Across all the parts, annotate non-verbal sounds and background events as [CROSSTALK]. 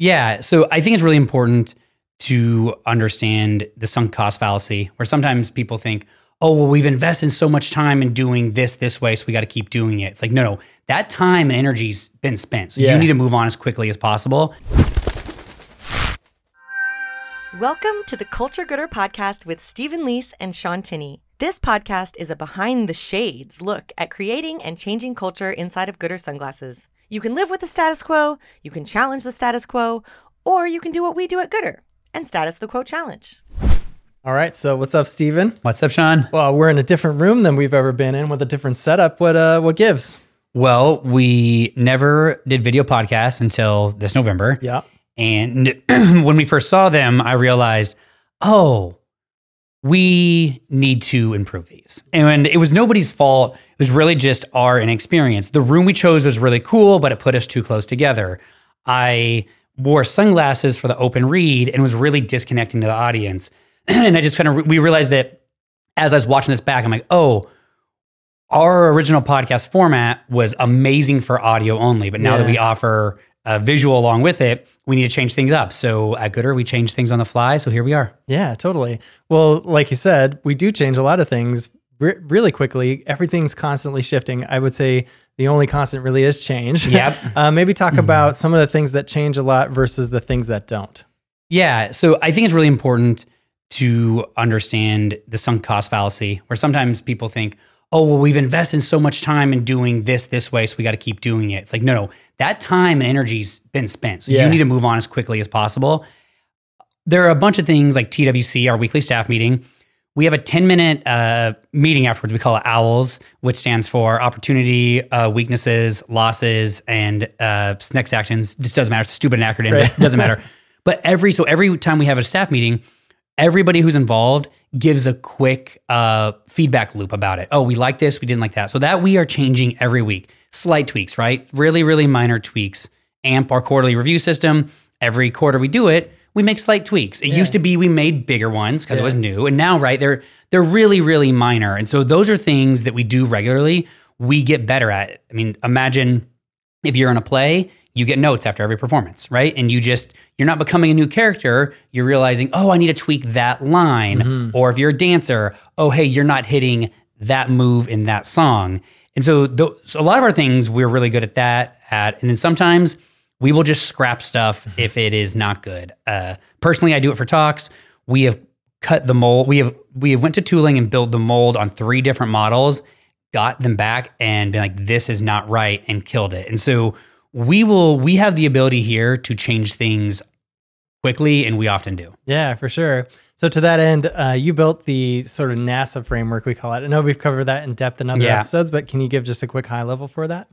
Yeah. So I think it's really important to understand the sunk cost fallacy, where sometimes people think, oh, well, we've invested so much time in doing this this way, so we got to keep doing it. It's like, no, no, that time and energy's been spent. So Yeah. you need to move on as quickly as possible. Welcome to the Culture Goodr podcast with Stephen Lease and Sean Tinney. This podcast is a behind the shades look at creating and changing culture inside of Goodr sunglasses. You can live with the status quo, you can challenge the status quo, or you can do what we do at Goodr and status the quo challenge. All right. So what's up, Steven? What's up, Sean? Well, we're in a different room than we've ever been in with a different setup. What uh what gives? Well, we never did video podcasts until this November. Yeah. And [CLEARS THROAT] when we first saw them, I realized, oh, we need to improve these. And it was nobody's fault. It was really just our inexperience. The room we chose was really cool, but it put us too close together. I wore sunglasses for the open read and was really disconnecting to the audience. [CLEARS THROAT] and I just kind of, we realized that as I was watching this back, I'm like, oh, our original podcast format was amazing for audio only, but now that we offer a visual along with it, we need to change things up. So at Goodr, we change things on the fly. So here we are. Yeah, totally. Well, like you said, we do change a lot of things re- really quickly. Everything's constantly shifting. I would say the only constant really is change. [LAUGHS] Yep. uh, maybe talk about some of the things that change a lot versus the things that don't. Yeah. So I think it's really important to understand the sunk cost fallacy, where sometimes people think, oh, well, we've invested so much time in doing this this way, so we got to keep doing it. It's like, no, no, that time and energy's been spent. So Yeah. you need to move on as quickly as possible. There are a bunch of things like TWC, our weekly staff meeting. We have a 10 minute uh, meeting afterwards. We call it OWLS, which stands for opportunity, uh, weaknesses, losses, and uh, next actions. This doesn't matter. It's a stupid acronym. Right. Doesn't matter. [LAUGHS] But every so every time we have a staff meeting, everybody who's involved gives a quick uh, feedback loop about it. Oh, we like this, we didn't like that. So that we are changing every week. Slight tweaks, right? Really, really minor tweaks. AMP our quarterly review system. Every quarter we do it, we make slight tweaks. It used to be we made bigger ones because it was new, and now right they're they're really, really minor. And so those are things that we do regularly. We get better at. I mean, imagine if you're in a play, you get notes after every performance, right? And you just you're not becoming a new character. You're realizing, oh, I need to tweak that line. Or if you're a dancer, oh, hey, you're not hitting that move in that song. And so, so a lot of our things we're really good at that. At and then sometimes we will just scrap stuff if it is not good. Uh, personally, I do it for talks. We have cut the mold. We have we have went to tooling and built the mold on three different models, got them back, and been like, this is not right, and killed it. And so we will. We have the ability here to change things quickly, and we often do. Yeah, for sure. So to that end, uh, you built the sort of NASA framework we call it. I know we've covered that in depth in other Yeah. episodes, but can you give just a quick high level for that?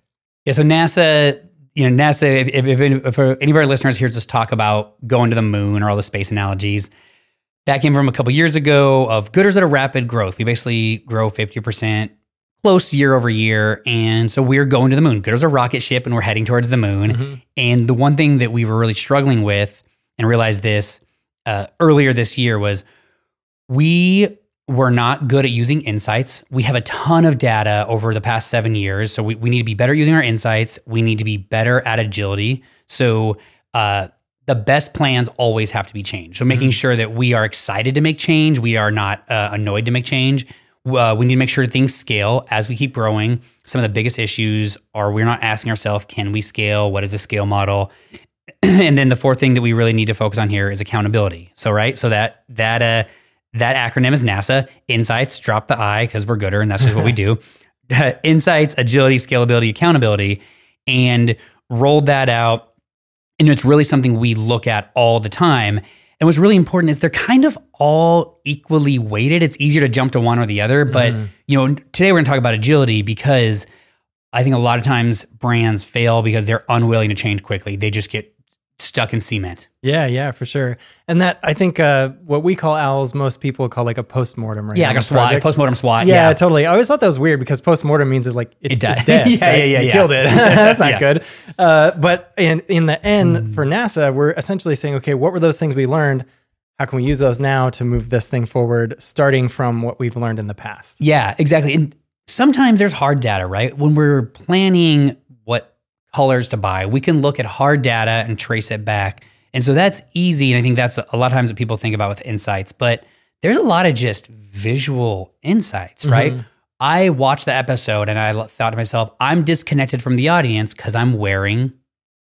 Yeah. So NASA, you know, NASA. If, if, if, if any of our listeners hears us talk about going to the moon or all the space analogies, that came from a couple years ago of Goodr's at a rapid growth. We basically grow fifty percent close year over year, and so we're going to the moon. Goodr's a rocket ship, and we're heading towards the moon. And the one thing that we were really struggling with, and realized this uh, earlier this year, was we were not good at using insights. We have a ton of data over the past seven years. So we, we need to be better using our insights. We need to be better at agility. So uh, the best plans always have to be changed. So making sure that we are excited to make change, we are not uh, annoyed to make change. Uh, we need to make sure things scale as we keep growing. Some of the biggest issues are we're not asking ourselves, can we scale? What is the scale model? [CLEARS THROAT] and then the fourth thing that we really need to focus on here is accountability. So right, so that that uh that acronym is NASA. Insights, drop the I because we're goodr, and that's just what we [LAUGHS] do. [LAUGHS] Insights, agility, scalability, accountability, and rolled that out. And it's really something we look at all the time. And what's really important is they're kind of all equally weighted. It's easier to jump to one or the other. But mm-hmm. you know, today we're going to talk about agility because I think a lot of times brands fail because they're unwilling to change quickly. They just get stuck in cement. Yeah, yeah, for sure. And that I think uh, what we call owls, most people call like a postmortem, right? Yeah, like a SWOT, project. postmortem SWOT. Yeah, totally. I always thought that was weird because postmortem means it's like it's, It died. it's [LAUGHS] dead. Yeah, right? yeah, yeah, You yeah. killed it. [LAUGHS] That's not Yeah. good. Uh, but in in the end, Mm. for NASA, we're essentially saying, okay, what were those things we learned? How can we use those now to move this thing forward, starting from what we've learned in the past? Yeah, exactly. And sometimes there's hard data, right? When we're planning colors to buy, we can look at hard data and trace it back. And so that's easy. And I think that's a lot of times what people think about with insights, but there's a lot of just visual insights, mm-hmm. right? I watched the episode and I thought to myself, I'm disconnected from the audience because I'm wearing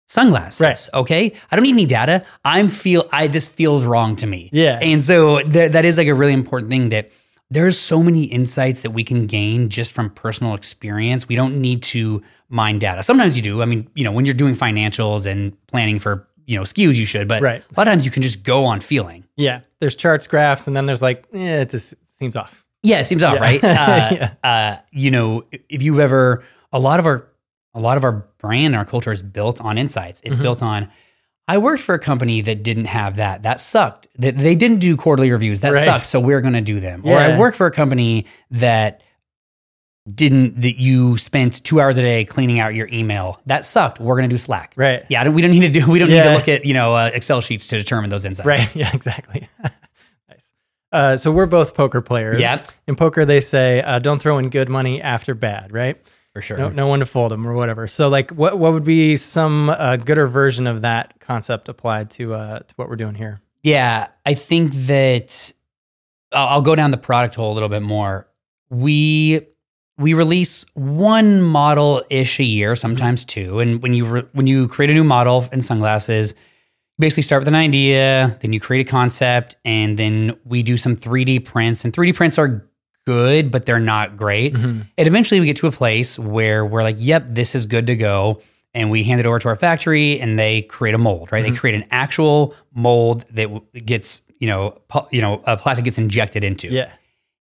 sunglasses. Right. Okay. I don't need any data. I'm feel I this feels wrong to me. Yeah. And so th- that is like a really important thing that there's so many insights that we can gain just from personal experience. We don't need to mine data. Sometimes you do. I mean, you know, when you're doing financials and planning for, you know, SKUs, you should, but Right. a lot of times you can just go on feeling. Yeah. There's charts, graphs, and then there's like, eh, it just seems off. Yeah, it seems off, Yeah. right? [LAUGHS] Uh, Yeah. uh, you know, if you've ever, a lot of our, a lot of our brand, and our culture is built on insights. It's Mm-hmm. built on. I worked for a company that didn't have that. That sucked. That they didn't do quarterly reviews. That Right. sucked. So we're going to do them. Or I Yeah. worked for a company that didn't that you spent two hours a day cleaning out your email. That sucked. We're going to do Slack. Right. Yeah. We don't need to do. We don't need to look at you know uh, Excel sheets to determine those insights. Right. [LAUGHS] Yeah, exactly. [LAUGHS] nice. Uh, so we're both poker players. Yeah. In poker, they say, uh, don't throw in good money after bad, right? For sure. No, no one to fold them or whatever. So, like, what what would be some uh, gooder version of that concept applied to uh, to what we're doing here? Yeah, I think that I'll I'll go down the product hole a little bit more. We we release one model ish a year, sometimes two. And when you re- when you create a new model in sunglasses, you basically start with an idea, then you create a concept, and then we do some 3D prints. And 3D prints are good, but they're not great. And eventually we get to a place where we're like, yep, this is good to go. And we hand it over to our factory and they create a mold, right? They create an actual mold that gets, you know, pu- you know, uh, plastic gets injected into. Yeah.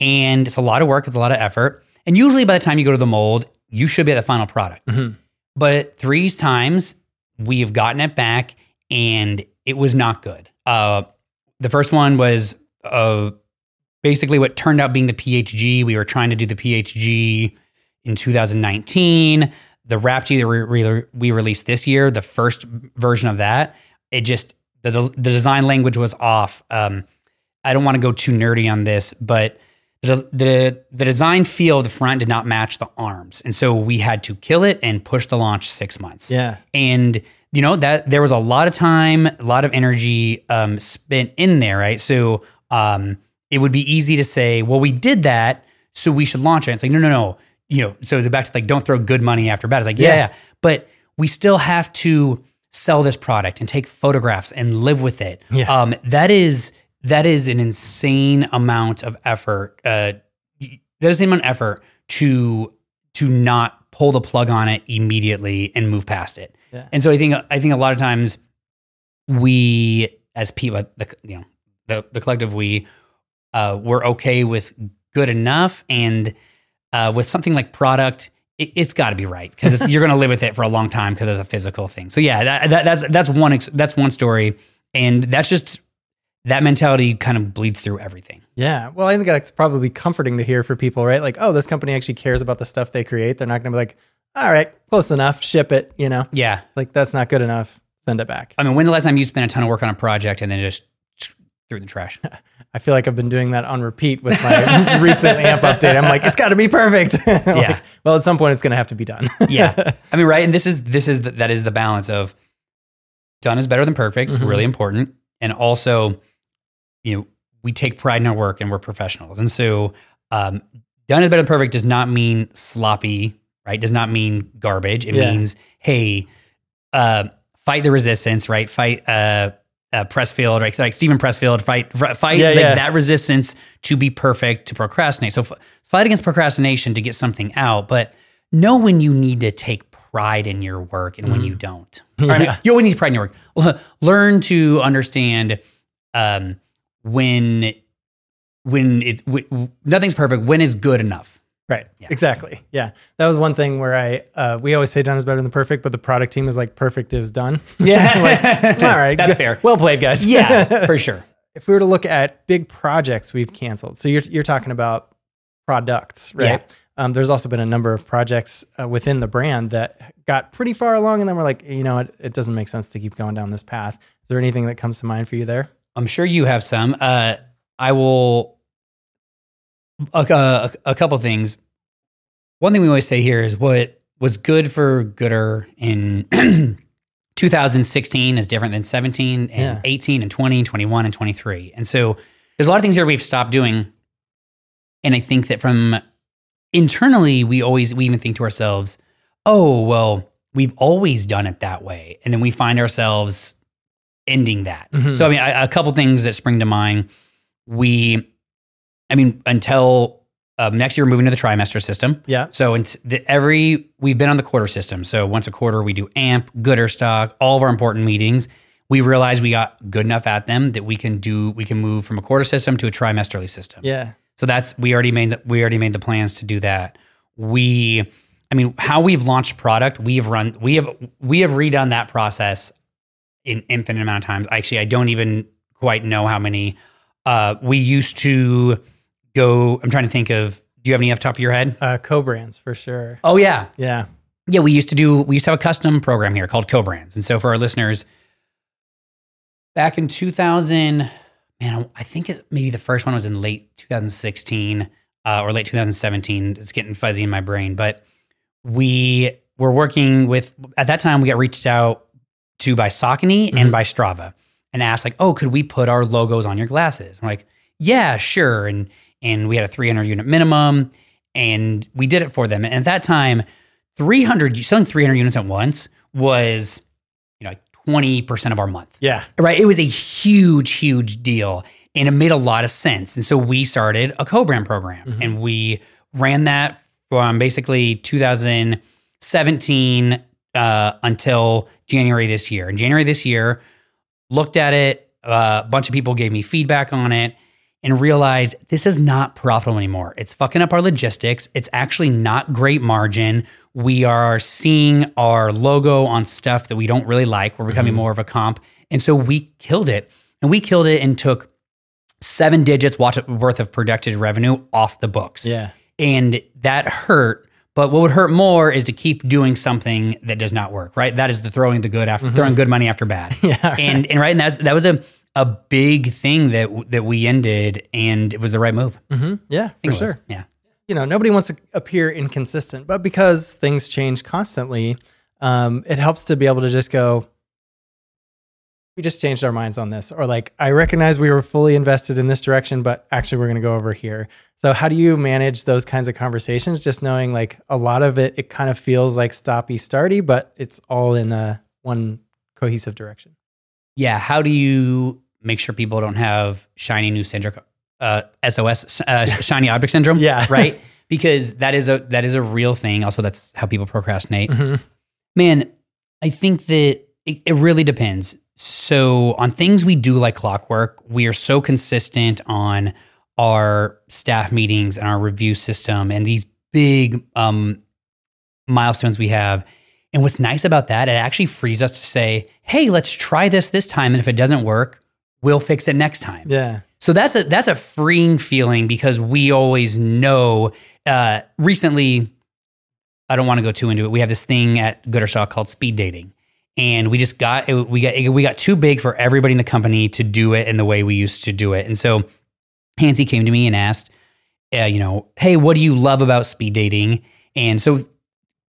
And it's a lot of work, it's a lot of effort. And usually by the time you go to the mold, you should be at the final product. But three times we have gotten it back and it was not good. Uh, the first one was uh, basically what turned out being the PHG. We were trying to do the PHG in 2019. The Wrap G that we released this year, the first version of that, it just, the, the design language was off. Um, I don't want to go too nerdy on this, but the, the the design feel of the front did not match the arms, and so we had to kill it and push the launch six months. Yeah. and you know that there was a lot of time, a lot of energy um, spent in there, right? So um, it would be easy to say, well, we did that, so we should launch it. It's like no, no, no. You know, so the back to like, don't throw good money after bad. It's like, yeah, Yeah. yeah, but we still have to sell this product and take photographs and live with it. Yeah. Um, that is that is an insane amount of effort. Uh, that is an amount of effort to to not pull the plug on it immediately and move past it. Yeah. And so I think I think a lot of times we as people, the you know the the collective we uh, we're okay with good enough and uh, with something like product. It, it's got to be right because you're going to live with it for a long time because it's a physical thing. So yeah, that, that, that's that's one that's one story, and that's just that mentality kind of bleeds through everything. Yeah. Well, I think that's probably comforting to hear for people, right? Like, oh, this company actually cares about the stuff they create. They're not going to be like, all right, close enough, ship it. You know, Yeah, like that's not good enough. Send it back. I mean, when's the last time you spent a ton of work on a project and then just threw it in the trash? [LAUGHS] I feel like I've been doing that on repeat with my [LAUGHS] recent amp update. I'm like, it's got to be perfect. [LAUGHS] Like, Yeah. Well, at some point, it's going to have to be done. yeah, I mean, right, and this is this is the, that is the balance of done is better than perfect, Mhm. really important, and also, you know, we take pride in our work and we're professionals, and so um, done is better than perfect does not mean sloppy, right? Does not mean garbage. It Yeah. means hey, uh, fight the resistance, right? Fight. Uh, uh, Pressfield, right? Like Steven Pressfield, fight, fight Yeah, like yeah. that resistance to be perfect, to procrastinate. So f- fight against procrastination to get something out, but know when you need to take pride in your work and when you don't. I mean, [LAUGHS] Yeah. you always need pride in your work. Learn to understand um, when when it w- nothing's perfect. When is good enough? Right. Yeah. Exactly. Yeah. That was one thing where I, uh, we always say done is better than perfect, but the product team is like perfect is done. [LAUGHS] Yeah, All right. [LAUGHS] that's good- fair. Well played, guys. Yeah, [LAUGHS] for sure. if we were to look at big projects we've canceled, so you're, you're talking about products, right? Yeah. Um, there's also been a number of projects uh, within the brand that got pretty far along, and then we're like, you know, it, it doesn't make sense to keep going down this path. Is there anything that comes to mind for you there? I'm sure you have some. Uh, I will. A, a, a couple things. One thing we always say here is what was good for Goodr in [CLEARS THROAT] 2016 is different than 17 and Yeah. 18 and 20 and 21 and 23. And so there's a lot of things here we've stopped doing. And I think that from internally, we always, we even think to ourselves, oh, well, we've always done it that way. And then we find ourselves ending that. Mhm. So, I mean, a, a couple things that spring to mind. We, I mean, until um, next year, we're moving to the trimester system. Yeah. So the, every we've been on the quarter system. So once a quarter, we do AMP, Goodr Stock, all of our important meetings. We realize we got good enough at them that we can do we can move from a quarter system to a trimesterly system. Yeah. So that's we already made the, we already made the plans to do that. We, I mean, how we've launched product, we have run we have we have redone that process in infinite amount of times. Actually, I don't even quite know how many. Uh, we used to go. I'm trying to think of. Do you have any off the top of your head? Uh, co-brands for sure. Oh yeah, Yeah. yeah, we used to do we used to have a custom program here called co-brands. And so for our listeners, back in 2000, man, I think it, maybe the first one was in late 2016 uh, or late 2017. It's getting fuzzy in my brain, but we were working with at that time we got reached out to by Saucony and Mhm. by Strava and asked like, "Oh, could we put our logos on your glasses?" I'm like, "Yeah, sure." And and we had a 300 unit minimum and we did it for them. And at that time, 300 selling 300 units at once was you know like 20% of our month Yeah. right it was a huge huge deal and it made a lot of sense and so we started a co-brand program Mhm. and we ran that from basically 2017 uh, until january this year and january this year looked at it uh, a bunch of people gave me feedback on it and realized this is not profitable anymore. It's fucking up our logistics. It's actually not great margin. We are seeing our logo on stuff that we don't really like. We're becoming more of a comp. And so we killed it. And we killed it and took seven digits worth of projected revenue off the books. Yeah. And that hurt. But what would hurt more is to keep doing something that does not work, right? That is the throwing the good after throwing good money after bad. [LAUGHS] Yeah. And and right, and that that was a a big thing that that we ended, and it was the right move. I hmm Yeah, for it was. sure. Yeah. You know, nobody wants to appear inconsistent, but because things change constantly, um, it helps to be able to just go, we just changed our minds on this. Or like, I recognize we were fully invested in this direction, but actually we're going to go over here. So how do you manage those kinds of conversations? Just knowing like a lot of it, it kind of feels like stoppy starty, but it's all in a one cohesive direction. Yeah. How do you make sure people don't have shiny new syndrome, uh, SOS, uh, [LAUGHS] shiny object syndrome? Yeah. [LAUGHS] Right. Because that is a that is a real thing. Also, that's how people procrastinate. Mhm. Man, I think that it, it really depends. So, on things we do like clockwork, we are so consistent on our staff meetings and our review system and these big um, milestones we have. And what's nice about that, it actually frees us to say, hey, let's try this this time. And if it doesn't work, we'll fix it next time. Yeah. So that's a that's a freeing feeling because we always know. Uh, recently, I don't want to go too into it. We have this thing at Goodrstock called speed dating, and we just got we got we got too big for everybody in the company to do it in the way we used to do it. And so, Hansi came to me and asked, uh, you know, hey, what do you love about speed dating? And so, a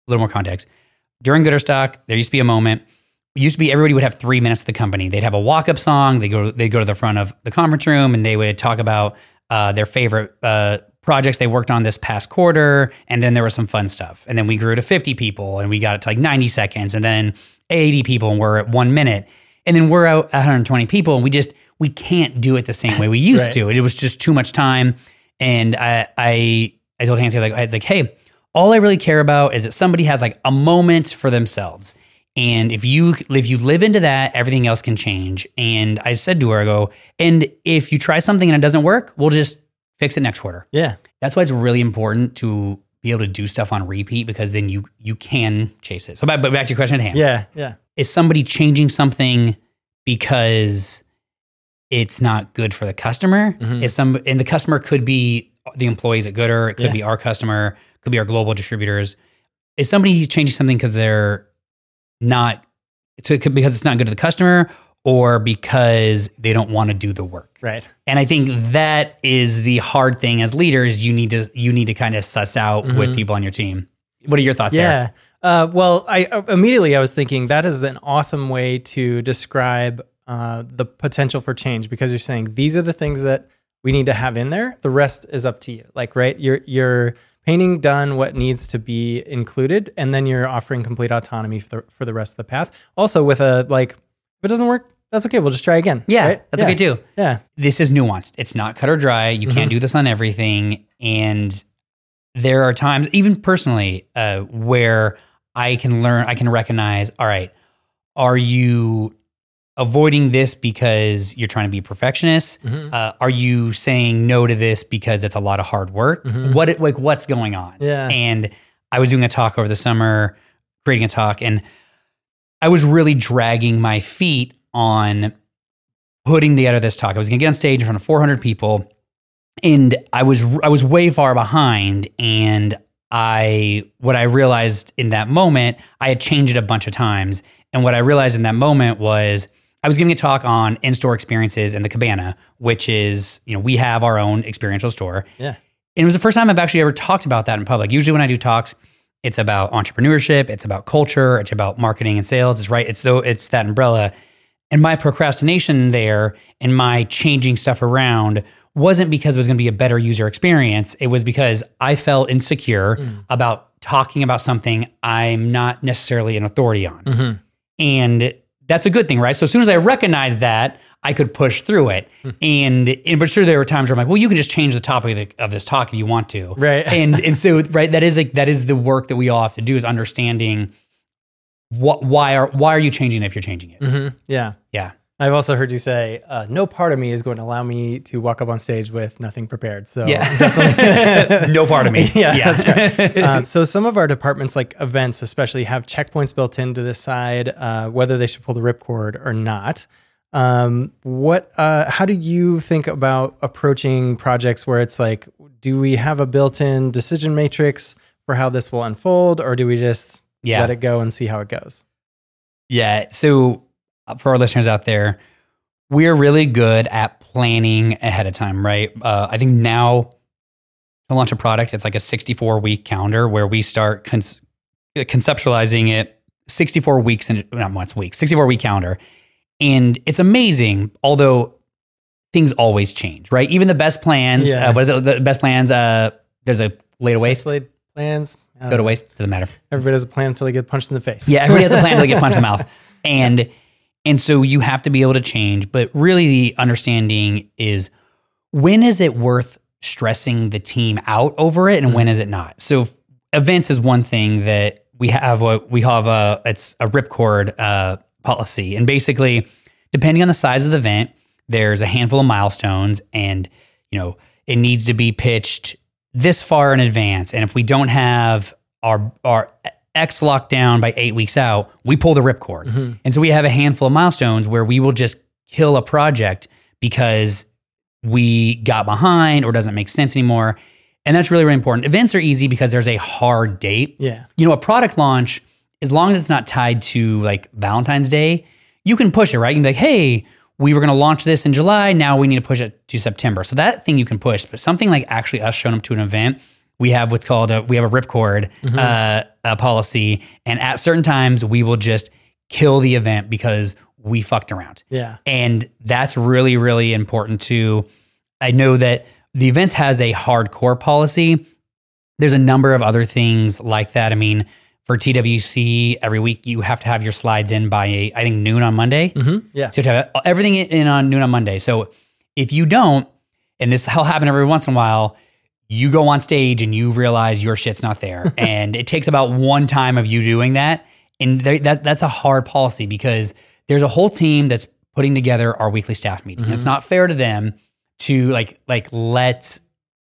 little more context. During Goodrstock, there used to be a moment it used to be everybody would have three minutes at the company. They'd have a walk up song. They go they go to the front of the conference room and they would talk about uh, their favorite uh, projects they worked on this past quarter. And then there was some fun stuff. And then we grew to 50 people and we got it to like 90 seconds and then 80 people and we're at one minute. And then we're out 120 people and we just we can't do it the same way we used [LAUGHS] Right. to. It was just too much time. And I I I told Hansi like I was like, hey, all I really care about is that somebody has like a moment for themselves. And if you if you live into that, everything else can change. And I said to her, I go, and if you try something and it doesn't work, we'll just fix it next quarter. Yeah. That's why it's really important to be able to do stuff on repeat because then you you can chase it. So back, but back to your question at hand. Yeah. Yeah. Is somebody changing something because it's not good for the customer? Mhm. Is some and the customer could be the employees at Goodr, it could Yeah. be our customer, could be our global distributors. Is somebody changing something because they're not to, because it's not good to the customer or because they don't want to do the work? Right. And I think that is the hard thing as leaders. You need to you need to kind of suss out with Mhm. people on your team. What are your thoughts there? Yeah. Uh, well, I uh, immediately I was thinking that is an awesome way to describe uh, the potential for change because you're saying these are the things that we need to have in there. The rest is up to you. Like, right? You're you're painting done what needs to be included, and then you're offering complete autonomy for the for the rest of the path. Also, with a like, if it doesn't work, that's okay. We'll just try again. Yeah, right? that's yeah. okay too. Yeah. This is nuanced. It's not cut or dry. You can't do this on everything. And there are times, even personally, uh, where I can learn, I can recognize, all right, are you avoiding this because you're trying to be a perfectionist? Mhm. Uh, are you saying no to this because it's a lot of hard work? Mhm. What it, like what's going on? Yeah. And I was doing a talk over the summer, creating a talk, and I was really dragging my feet on putting together this talk. I was going to get on stage in front of 400 people, and I was I was way far behind. And I what I realized in that moment, I had changed it a bunch of times. And what I realized in that moment was I was giving a talk on in-store experiences in the Cabana, which is you know we have our own experiential store. Yeah. And it was the first time I've actually ever talked about that in public. Usually when I do talks, it's about entrepreneurship, it's about culture, it's about marketing and sales. It's right, it's though it's that umbrella. And my procrastination there and my changing stuff around wasn't because it was going to be a better user experience. It was because I felt insecure mm. about talking about something I'm not necessarily an authority on. Mm-hmm. And that's a good thing, right? So as soon as I recognized that, I could push through it. Hmm. And, and but sure, there were times where I'm like, well, you can just change the topic of, the, of this talk if you want to, Right. And and so [LAUGHS] right, that is like that is the work that we all have to do is understanding what why are why are you changing it if you're changing it? Mhm. Yeah. Yeah, I've also heard you say, uh, no part of me is going to allow me to walk up on stage with nothing prepared. So yeah, [LAUGHS] [LAUGHS] no part of me. [LAUGHS] Yeah, that's right. uh, so some of our departments, like events, especially, have checkpoints built into this side, uh, whether they should pull the ripcord or not. Um, what? Uh, how do you think about approaching projects where it's like, do we have a built-in decision matrix for how this will unfold, or do we just Yeah. let it go and see how it goes? Yeah. So uh, for our listeners out there, we're really good at planning ahead of time, right? Uh, I think now to launch a product, it's like a 64 week calendar where we start cons- conceptualizing it 64 weeks and not once weeks, 64 week calendar. And it's amazing, although things always change, right? Even the best plans, Yeah. uh, what is it? The best plans, uh, there's a laid away. waste, Laid plans. Go to waste, doesn't matter. Everybody has a plan until they get punched in the face. Yeah, everybody has a plan until they get [LAUGHS] punched in the mouth. And and so you have to be able to change. But really the understanding is when is it worth stressing the team out over it and when is it not? So events is one thing that we have a we have a it's a ripcord uh, policy. And basically, depending on the size of the event, there's a handful of milestones and you know, it needs to be pitched this far in advance. And if we don't have our our X lockdown by eight weeks out, we pull the ripcord. Mm-hmm. And so we have a handful of milestones where we will just kill a project because we got behind or doesn't make sense anymore. And that's really, really important. Events are easy because there's a hard date. Yeah. You know, a product launch, as long as it's not tied to like Valentine's Day, you can push it, right? You can be like, hey, we were going to launch this in July. Now we need to push it to September. So that thing you can push. But something like actually us showing up to an event, we have what's called a we have a ripcord uh, a policy, and at certain times we will just kill the event because we fucked around. Yeah. And that's really, really important too. I know that the events has a hardcore policy. There's a number of other things like that. I mean, for TWC, every week you have to have your slides in by I think noon on Monday. hmm Yeah. So you have to have everything in on noon on Monday. So if you don't, and this will happen every once in a while, you go on stage and you realize your shit's not there, [LAUGHS] and it takes about one time of you doing that, and that that's a hard policy because there's a whole team that's putting together our weekly staff meeting. And It's not fair to them to like like let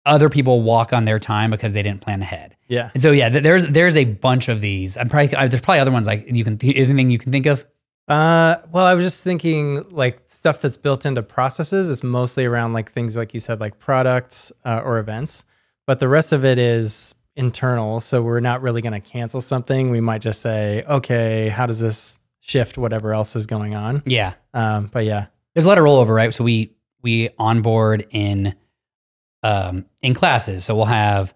other people walk on their time because they didn't plan ahead. Yeah. And so yeah, th- there's there's a bunch of these. I'm probably there's probably other ones like you can is anything you can think of. Uh, well, I was just thinking like stuff that's built into processes is mostly around like things like you said, like products uh, or events, but the rest of it is internal. So we're not really going to cancel something. We might just say, okay, how does this shift whatever else is going on? Yeah. Um, but yeah, there's a lot of rollover, right? So we we onboard in um in classes. So we'll have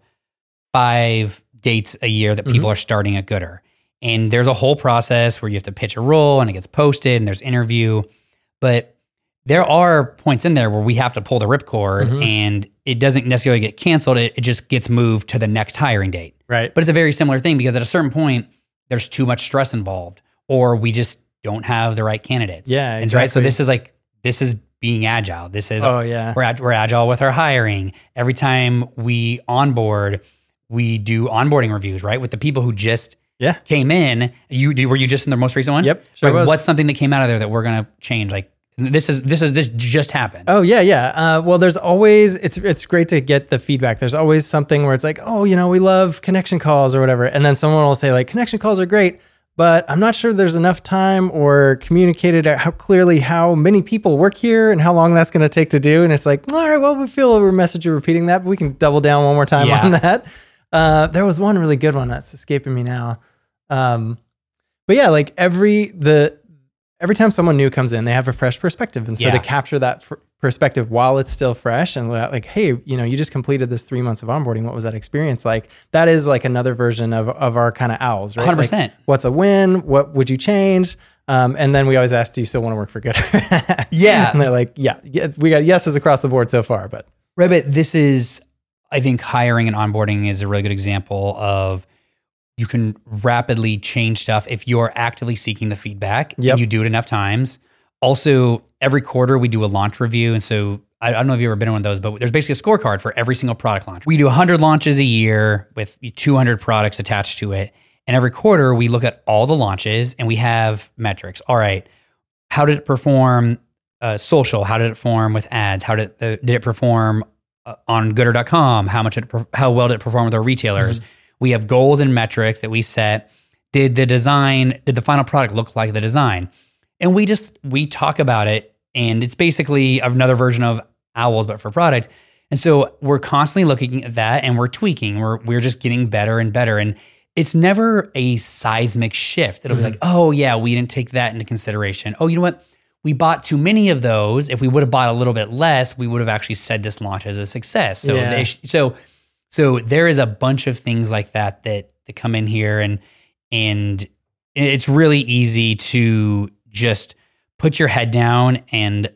five dates a year that people are starting at Goodr. And there's a whole process where you have to pitch a role and it gets posted and there's interview. But there are points in there where we have to pull the ripcord Mhm. and it doesn't necessarily get canceled. It, it just gets moved to the next hiring date. Right. But it's a very similar thing because at a certain point, there's too much stress involved, or we just don't have the right candidates. Yeah, And so, right. So this is like this is being agile. This is oh yeah. we're we're agile with our hiring. Every time we onboard, we do onboarding reviews, right? With the people who just Yeah. came in. You do were you just in the most recent one? Yep, sure Like, was. what's something that came out of there that we're gonna change? Like this is this is this just happened. Oh yeah, yeah. Uh, well, there's always it's it's great to get the feedback. There's always something where it's like, oh, you know, we love connection calls or whatever, and then someone will say like, connection calls are great, but I'm not sure there's enough time or communicated how clearly how many people work here and how long that's going to take to do. And it's like, all right, well, we feel a message of repeating that, but we can double down one more time Yeah. on that. Uh, there was one really good one that's escaping me now. Um, but yeah, like every the every time someone new comes in, they have a fresh perspective, and so Yeah. to capture that fr- perspective while it's still fresh, and like, hey, you know, you just completed this three months of onboarding. What was that experience like? That is like another version of of our kind of owls, right? Like, 100%. what's a win? What would you change? Um, and then we always ask, do you still want to work for good? [LAUGHS] Yeah. and they're like, yeah, yeah, we got yeses across the board so far, but Rabbit, this is, I think, hiring and onboarding is a really good example of you can rapidly change stuff if you're actively seeking the feedback Yep. and you do it enough times. Also, every quarter we do a launch review. And so I, don't know if you've ever been on one of those, but there's basically a scorecard for every single product launch. We do 100 launches a year with 200 products attached to it. And every quarter we look at all the launches and we have metrics. All right, how did it perform uh, social? How did it perform with ads? How did the, did it perform uh, on Goodr.com? How much? It, how well did it perform with our retailers? We have goals and metrics that we set. Did the design? Did the final product look like the design? And we just we talk about it, and it's basically another version of owls, but for product. And so we're constantly looking at that, and we're tweaking. We're we're just getting better and better, and it's never a seismic shift. It'll be like, oh yeah, we didn't take that into consideration. Oh, you know what? We bought too many of those. If we would have bought a little bit less, we would have actually said this launch as a success. So Yeah. they so so there is a bunch of things like that that that come in here, and and it's really easy to just put your head down and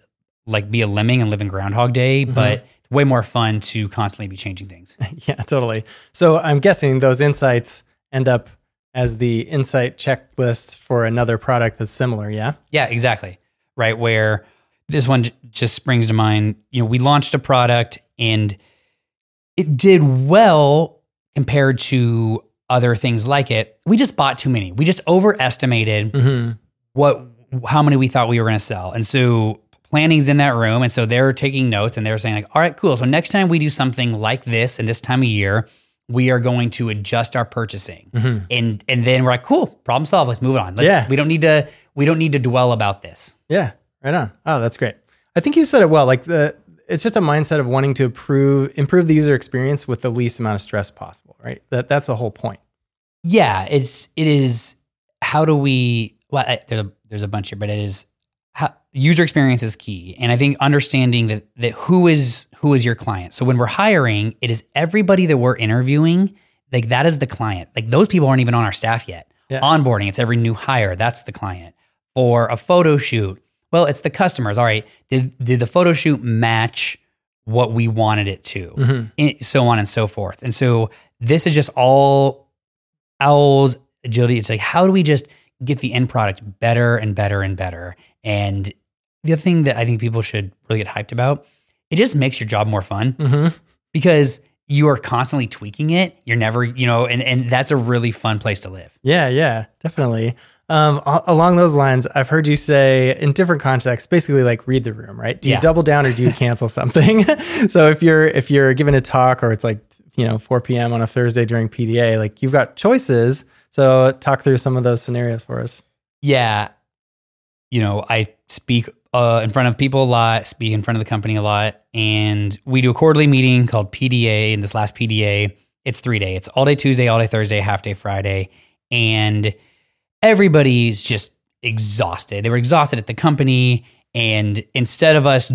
like be a lemming and live in Groundhog Day, mm-hmm. but it's way more fun to constantly be changing things. [LAUGHS] yeah, totally. So I'm guessing those insights end up as the insight checklist for another product that's similar. Yeah. Yeah, exactly. Right. Where this one j- just springs to mind. You know, we launched a product and it did well compared to other things like it. We just bought too many. We just overestimated Mm-hmm. what how many we thought we were going to sell. And so planning's in that room and so they're taking notes and they're saying like, "All right, cool. So next time we do something like this in this time of year, we are going to adjust our purchasing." Mm-hmm. And and then we're like, "Cool. Problem solved. Let's move on. Let's Yeah. we don't need to we don't need to dwell about this." Yeah, right on. Oh, that's great. I think you said it well. Like the, it's just a mindset of wanting to improve improve the user experience with the least amount of stress possible. Right. That that's the whole point. Yeah, it's it is. How do we? Well, I, there's a there's a bunch here, but it is how, user experience is key, and I think understanding that that who is who is your client. So when we're hiring, it is everybody that we're interviewing. Like that is the client. Like those people aren't even on our staff yet. Yeah. Onboarding, it's every new hire. That's the client. For a photo shoot, well, it's the customers. All right, did did the photo shoot match what we wanted it to? Mhm. and so on and so forth. And so this is just all owls agility. It's like how do we just get the end product better and better and better? And the other thing that I think people should really get hyped about, it just makes your job more fun Mm-hmm. because you are constantly tweaking it. You're never, you know, and and that's a really fun place to live. Yeah, yeah, definitely. Um, along those lines, I've heard you say in different contexts, basically like read the room, right? Do you Yeah. double down or do you cancel something? [LAUGHS] so if you're if you're giving a talk or it's like you know 4 p.m. on a Thursday during PDA, like you've got choices. So talk through some of those scenarios for us. yeah, you know, I speak uh, in front of people a lot, speak in front of the company a lot, and we do a quarterly meeting called PDA. And this last PDA, it's three day. It's all day Tuesday, all day Thursday, half day Friday, and everybody's just exhausted. They were exhausted at the company, and instead of us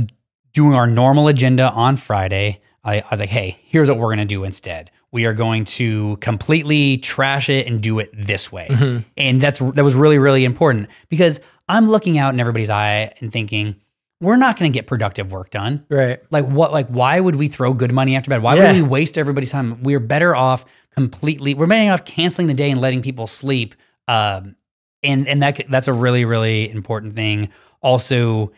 doing our normal agenda on Friday, I, I was like, hey, here's what we're going to do instead. We are going to completely trash it and do it this way. Mm-hmm. And that's that was really really important because I'm looking out in everybody's eye and thinking we're not going to get productive work done. Right. Like what? Like why would we throw good money after bad? Why Yeah. would we waste everybody's time? We're better off completely. We're better off canceling the day and letting people sleep. Um, and and that that's a really really important thing. Also,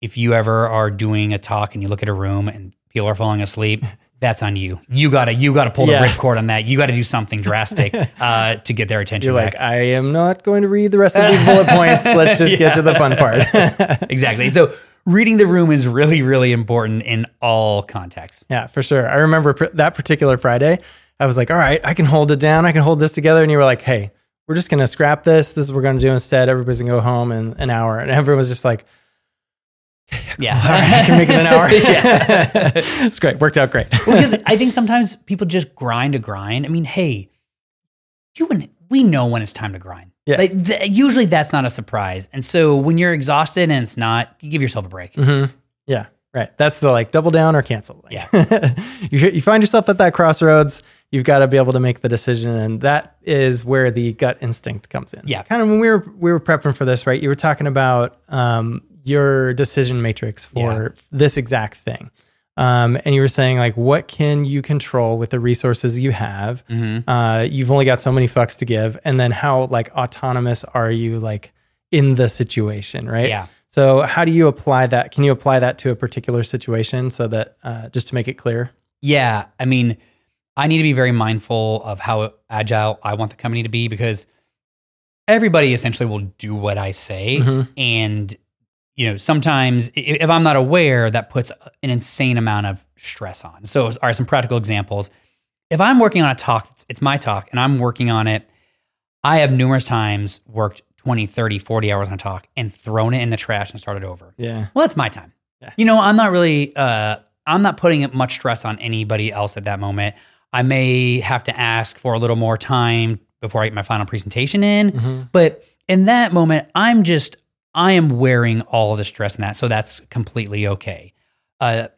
if you ever are doing a talk and you look at a room and people are falling asleep, [LAUGHS] that's on you. You gotta you gotta pull Yeah. the ripcord on that. You got to do something drastic [LAUGHS] uh, to get their attention You're back. like, I am not going to read the rest of these bullet [LAUGHS] points. Let's just get to the fun part. exactly. So reading the room is really really important in all contexts. yeah, for sure. I remember pr- that particular Friday. I was like, all right, I can hold it down. I can hold this together. And you were like, hey, we're just going to scrap this. This is what we're going to do instead. Everybody's going to go home in an hour. And everyone was just like, Yeah, I can make it an hour. [LAUGHS] Yeah. [LAUGHS] it's great. Worked out great. because I think sometimes people just grind to grind. I mean, hey, you and we know when it's time to grind. Yeah. Like th- usually that's not a surprise. And so when you're exhausted and it's not, you give yourself a break. Mm-hmm. Yeah, right. That's the like double down or cancel. Like, Yeah. [LAUGHS] you, you find yourself at that crossroads. You've got to be able to make the decision, and that is where the gut instinct comes in. Yeah. kind of when we were we were prepping for this, right? You were talking about um, your decision matrix for this exact thing, um, and you were saying like, what can you control with the resources you have? Mm-hmm. Uh, you've only got so many fucks to give, and then how like autonomous are you like in the situation, right? Yeah. So how do you apply that? Can you apply that to a particular situation so that uh, just to make it clear? Yeah. I mean, I need to be very mindful of how agile I want the company to be because everybody essentially will do what I say. Mhm. And, you know, sometimes if I'm not aware, that puts an insane amount of stress on. So, are some practical examples. If I'm working on a talk, it's- it's my talk, and I'm working on it, I have numerous times worked 20, 30, 40 hours on a talk and thrown it in the trash and started over. Yeah. Well, that's my time. Yeah. You know, I'm not really, uh, I'm not putting much stress on anybody else at that moment. I may have to ask for a little more time before I get my final presentation in. Mm-hmm. But in that moment, I'm just, I am wearing all of the stress in that. So that's completely okay. Uh,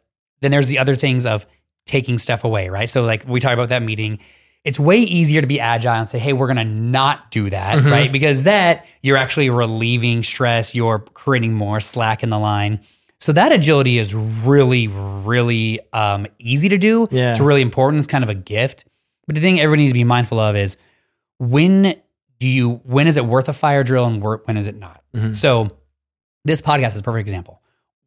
then there's the other things of taking stuff away, right? So, like we talked about that meeting, it's way easier to be agile and say, hey, we're going to not do that, Mhm. right? Because that you're actually relieving stress, you're creating more slack in the line. So that agility is really, really um, easy to do. Yeah. It's really important. It's kind of a gift. But the thing everybody needs to be mindful of is when do you when is it worth a fire drill and when is it not? Mhm. So this podcast is a perfect example.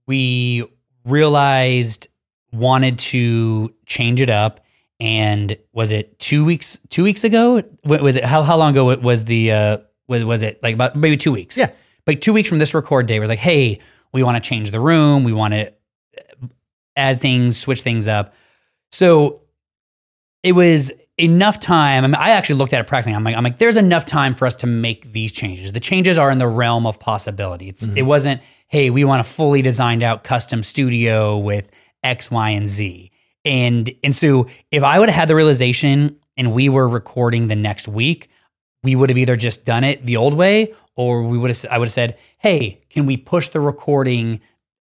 We realized wanted to change it up and was it two weeks two weeks ago was it how, how long ago was the uh was, was it like about maybe two weeks Yeah. like two weeks from this record day was like hey we want to change the room we want to uh, add things switch things up so it was enough time. I, mean, I actually looked at it practically. I'm like, I'm like, there's enough time for us to make these changes. The changes are in the realm of possibility. It's mm-hmm. it wasn't, hey, we want a fully designed out custom studio with X, Y, and Z. And and so if I would have had the realization and we were recording the next week, we would have either just done it the old way or we would have I would have said, hey, can we push the recording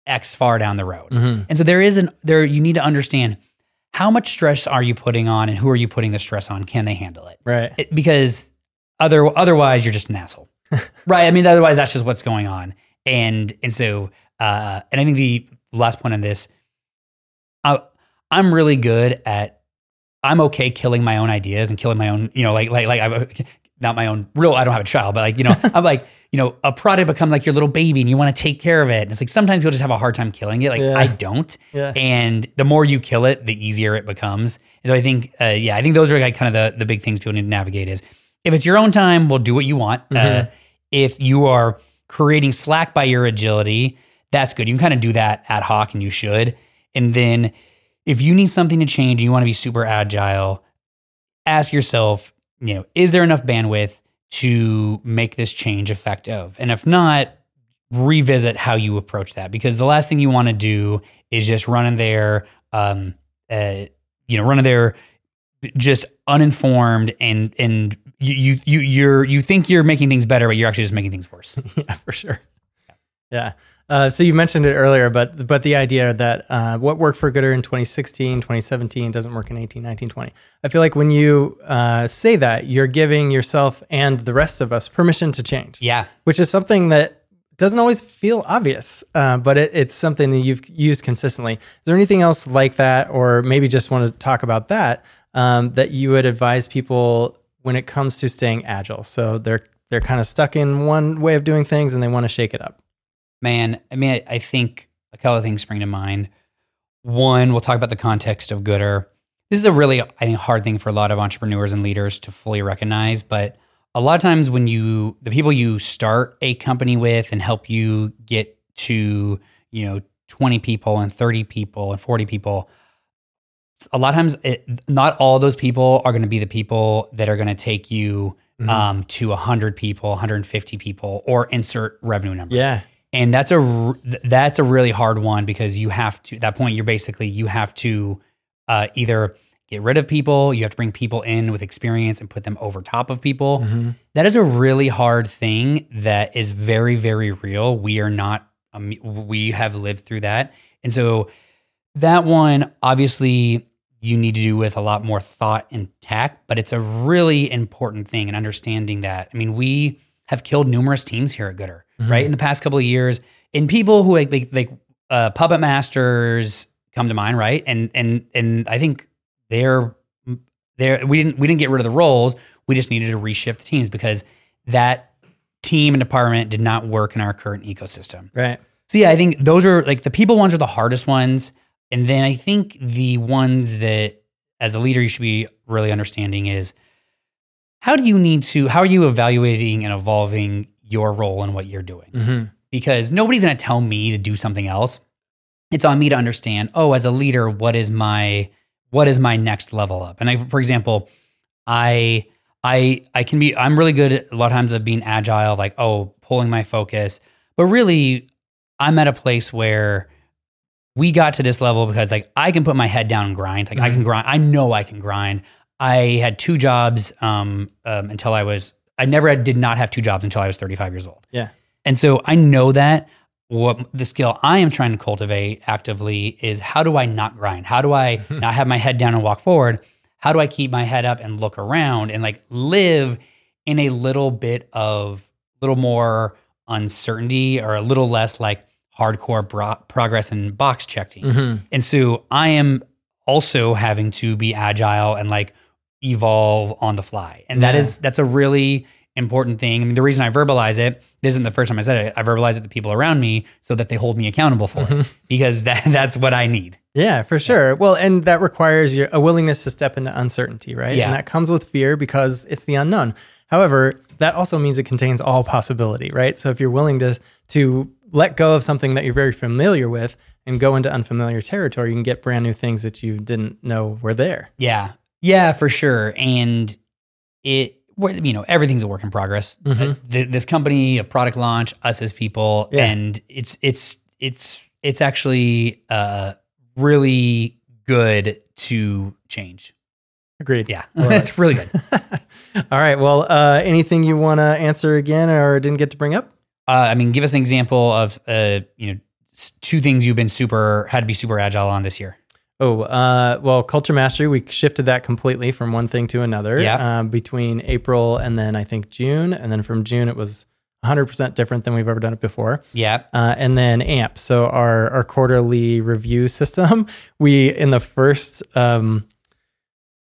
X far down the road? Mhm. And so there is an there you need to understand how much stress are you putting on and who are you putting the stress on? Can they handle it? Right. It- because other otherwise you're just an asshole. [LAUGHS] right. I mean, otherwise that's just what's going on. And and so uh and I think the last point on this, I, I'm really good at I'm okay killing my own ideas and killing my own, you know, like like like I not my own real I don't have a child, but like, you know, [LAUGHS] I'm like, you know, a product becomes like your little baby and you want to take care of it. And it's like sometimes people just have a hard time killing it. Like Yeah. I don't. Yeah. And the more you kill it, the easier it becomes. And so I think, uh, yeah, I think those are like kind of the, the big things people need to navigate is if it's your own time, well, do what you want. Uh, Mhm. if you are creating slack by your agility, that's good. You can kind of do that ad hoc and you should. And then if you need something to change and you want to be super agile, ask yourself, you know, is there enough bandwidth to make this change effective? And if not, revisit how you approach that because the last thing you want to do is just run in there, um, uh, you know, run in there just uninformed and and you you you you're you think you're making things better, but you're actually just making things worse. [LAUGHS] yeah, for sure. Yeah. Uh, so you mentioned it earlier, but but the idea that uh, what worked for Goodr in 2016, 2017 doesn't work in 18, 19, 20. I feel like when you uh, say that, you're giving yourself and the rest of us permission to change. Yeah. Which is something that doesn't always feel obvious, uh, but it, it's something that you've used consistently. Is there anything else like that, or maybe just want to talk about that um, that you would advise people when it comes to staying agile? So they're they're kind of stuck in one way of doing things and they want to shake it up. Man, I mean, I, I think a couple of things spring to mind. One, we'll talk about the context of Goodr. This is a really, I think, hard thing for a lot of entrepreneurs and leaders to fully recognize. But a lot of times, when you, the people you start a company with and help you get to, you know, 20 people and 30 people and 40 people, a lot of times, it, not all those people are going to be the people that are going to take you Mm-hmm. um, to 100 people, 150 people, or insert revenue number Yeah. And that's a that's a really hard one because you have to at that point you're basically you have to uh, either get rid of people you have to bring people in with experience and put them over top of people. Mm-hmm. That is a really hard thing that is very very real. We are not um, we have lived through that. And so that one obviously you need to do with a lot more thought and tact but it's a really important thing and understanding that. I mean we have killed numerous teams here at Goodr right? In the past couple of years and people who like like, like uh, puppet masters come to mind right? And and and i think they're they're we didn't we didn't get rid of the roles. We just needed to reshift the teams because that team and department did not work in our current ecosystem. Right. so yeah, I think those are like the people ones are the hardest ones. And then I think the ones that as a leader you should be really understanding is how do you need to how are you evaluating and evolving your role and what you're doing? Mm-hmm. Because nobody's going to tell me to do something else. It's on me to understand, oh, as a leader, what is my what is my next level up? And I for example, I I I can be I'm really good at a lot of times of being agile, like oh, pulling my focus. But really, I'm at a place where we got to this level because like I can put my head down and grind. Like I can grind. I know I can grind. I had two jobs um, um, until I was. I never had, did not have two jobs until I was 35 years old. Yeah. And so I know that what the skill I am trying to cultivate actively is how do I not grind? How do I [LAUGHS] not have my head down and walk forward? How do I keep my head up and look around and like live in a little bit of little more uncertainty or a little less like hardcore bro- progress and box checking. Mm-hmm. And so I am also having to be agile and like evolve on the fly. And that Yeah. is that's a really important thing. I mean, the reason I verbalize it, this isn't the first time I said it. I verbalize it to people around me so that they hold me accountable for it mm-hmm. because that [LAUGHS] that's what I need. Yeah, for sure. Well, and that requires your a willingness to step into uncertainty, right? Yeah. And that comes with fear because it's the unknown. However, that also means it contains all possibility, right? So if you're willing to to let go of something that you're very familiar with and go into unfamiliar territory, you can get brand new things that you didn't know were there. Yeah. Yeah, for sure. And it, you know, everything's a work in progress. Uh, this company, a product launch, us as people, Yeah. and it's it's it's it's actually uh, really good to change. Agreed. Yeah, [LAUGHS] it's really good. [LAUGHS] All right. Well, uh, anything you want to answer again or didn't get to bring up? Uh, I mean, give us an example of uh, you know two things you've been super had to be super agile on this year. Oh, uh, well, culture mastery, we shifted that completely from one thing to another Yeah. um, between April and then I think June. And then from June, it was 100% different than we've ever done it before. Yeah, Uh, and then AMP, so our, our quarterly review [LAUGHS] system, we, in the first um,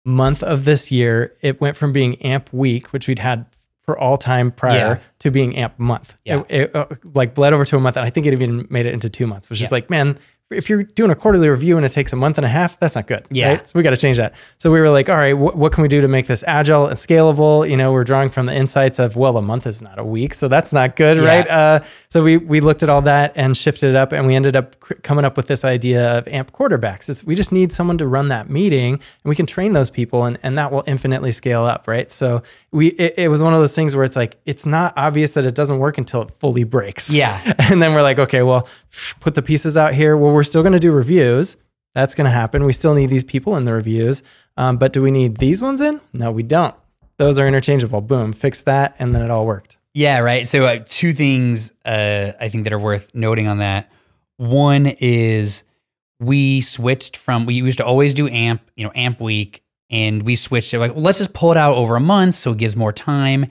month of this year, it went from being AMP week, which we'd had for all time prior, Yeah. to being AMP month. Yeah. It, it, uh, like bled over to a month. And I think it even made it into two months, which is like, man, if you're doing a quarterly review and it takes a month and a half, that's not good. Yeah. right? So we got to change that. So we were like, all right, wh- what can we do to make this agile and scalable? You know, we're drawing from the insights of, well, a month is not a week. So that's not good, Yeah. right? Uh, so we, we looked at all that and shifted it up and we ended up cr- coming up with this idea of AMP quarterbacks. It's, we just need someone to run that meeting and we can train those people and, and that will infinitely scale up, right? So we, it, it was one of those things where it's like, it's not obvious that it doesn't work until it fully breaks. yeah, [LAUGHS] And then we're like, okay, well, put the pieces out here. Well, we're still going to do reviews. That's going to happen. We still need these people in the reviews. Um, but do we need these ones in? No, we don't. Those are interchangeable. Boom, fix that. And then it all worked. Yeah, right. So uh, two things uh, I think that are worth noting on that. One is we switched from we used to always do amp, you know, amp week, and we switched it like well, let's just pull it out over a month so it gives more time.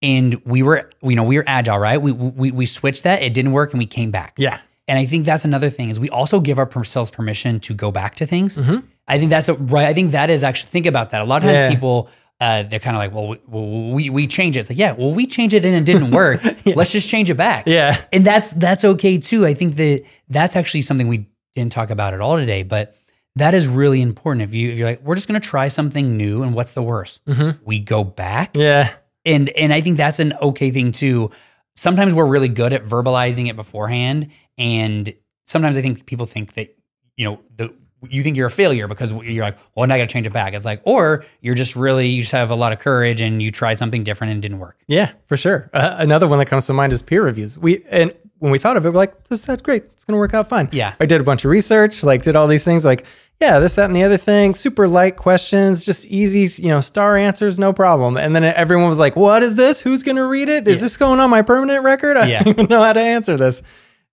And we were, you know, we were agile, right? We we we switched that. It didn't work, and we came back. Yeah. And I think that's another thing is we also give ourselves permission to go back to things. I think that's a, right. I think that is actually think about that. A lot of times Yeah. people uh, they're kind of like, well, we, we we change it. It's like, yeah, well, we changed it and it didn't work. [LAUGHS] Let's just change it back. Yeah. and that's that's okay too. I think that that's actually something we didn't talk about at all today, but that is really important. If you if you're like, we're just gonna try something new, and what's the worst? We go back Yeah. and and I think that's an okay thing too. Sometimes we're really good at verbalizing it beforehand, and sometimes I think people think that you know the you think you're a failure because you're like, well, now I got to change it back. It's like, or you're just really you just have a lot of courage and you tried something different and it didn't work. Yeah, for sure. Uh, another one that comes to mind is peer reviews. We and when we thought of it, we're like, this that's great. It's gonna work out fine. Yeah. I did a bunch of research, like did all these things, like yeah, this, that, and the other thing. Super light questions, just easy, you know, star answers, no problem. And then everyone was like, "What is this? Who's gonna read it? Is this going on my permanent record? I Yeah. don't [LAUGHS] even know how to answer this."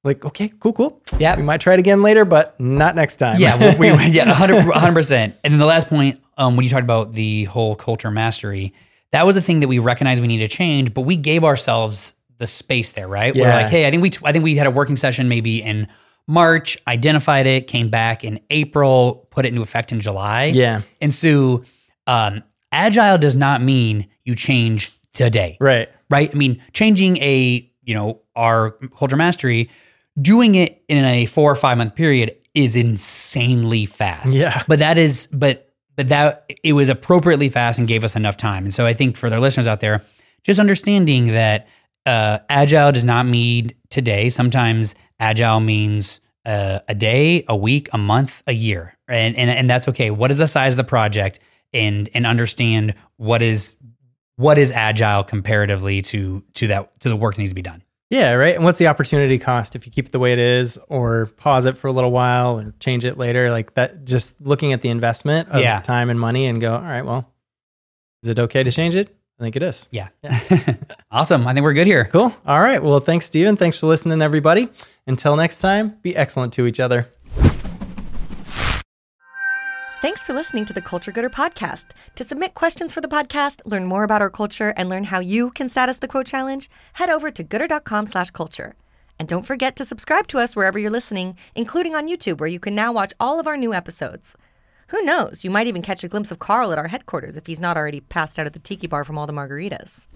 Like, okay, cool, cool. Yeah. we might try it again later, but not next time. Yeah, we, we [LAUGHS] yeah, 100 percent. And then the last point, um, when you talked about the whole culture mastery, that was a thing that we recognized we need to change, but we gave ourselves the space there, right? We're like, hey, I think we I think we had a working session maybe in March, identified it, came back in April, put it into effect in July. Yeah. And so um, agile does not mean you change today right. right? I mean, changing a, you know, our culture mastery, doing it in a four or five month period is insanely fast. Yeah. But that is, but, but that it was appropriately fast and gave us enough time. And so I think for the listeners out there, just understanding that uh, agile does not mean today. Sometimes agile means uh, a day, a week, a month, a year, and and and that's okay. What is the size of the project, and and understand what is what is agile comparatively to to that to the work that needs to be done. Yeah, right. And what's the opportunity cost if you keep it the way it is or pause it for a little while and change it later? Like that, just looking at the investment of Yeah. time and money and go, all right, well, is it okay to change it? I think it is. Yeah. [LAUGHS] awesome. I think we're good here. Cool. All right. Well, thanks, Stephen. Thanks for listening, everybody. Until next time, be excellent to each other. Thanks for listening to the Culture Goodr podcast. To submit questions for the podcast, learn more about our culture, and learn how you can status the quote challenge, head over to Goodr.com slash culture. And don't forget to subscribe to us wherever you're listening, including on YouTube, where you can now watch all of our new episodes. Who knows? You might even catch a glimpse of Carl at our headquarters if he's not already passed out at the tiki bar from all the margaritas.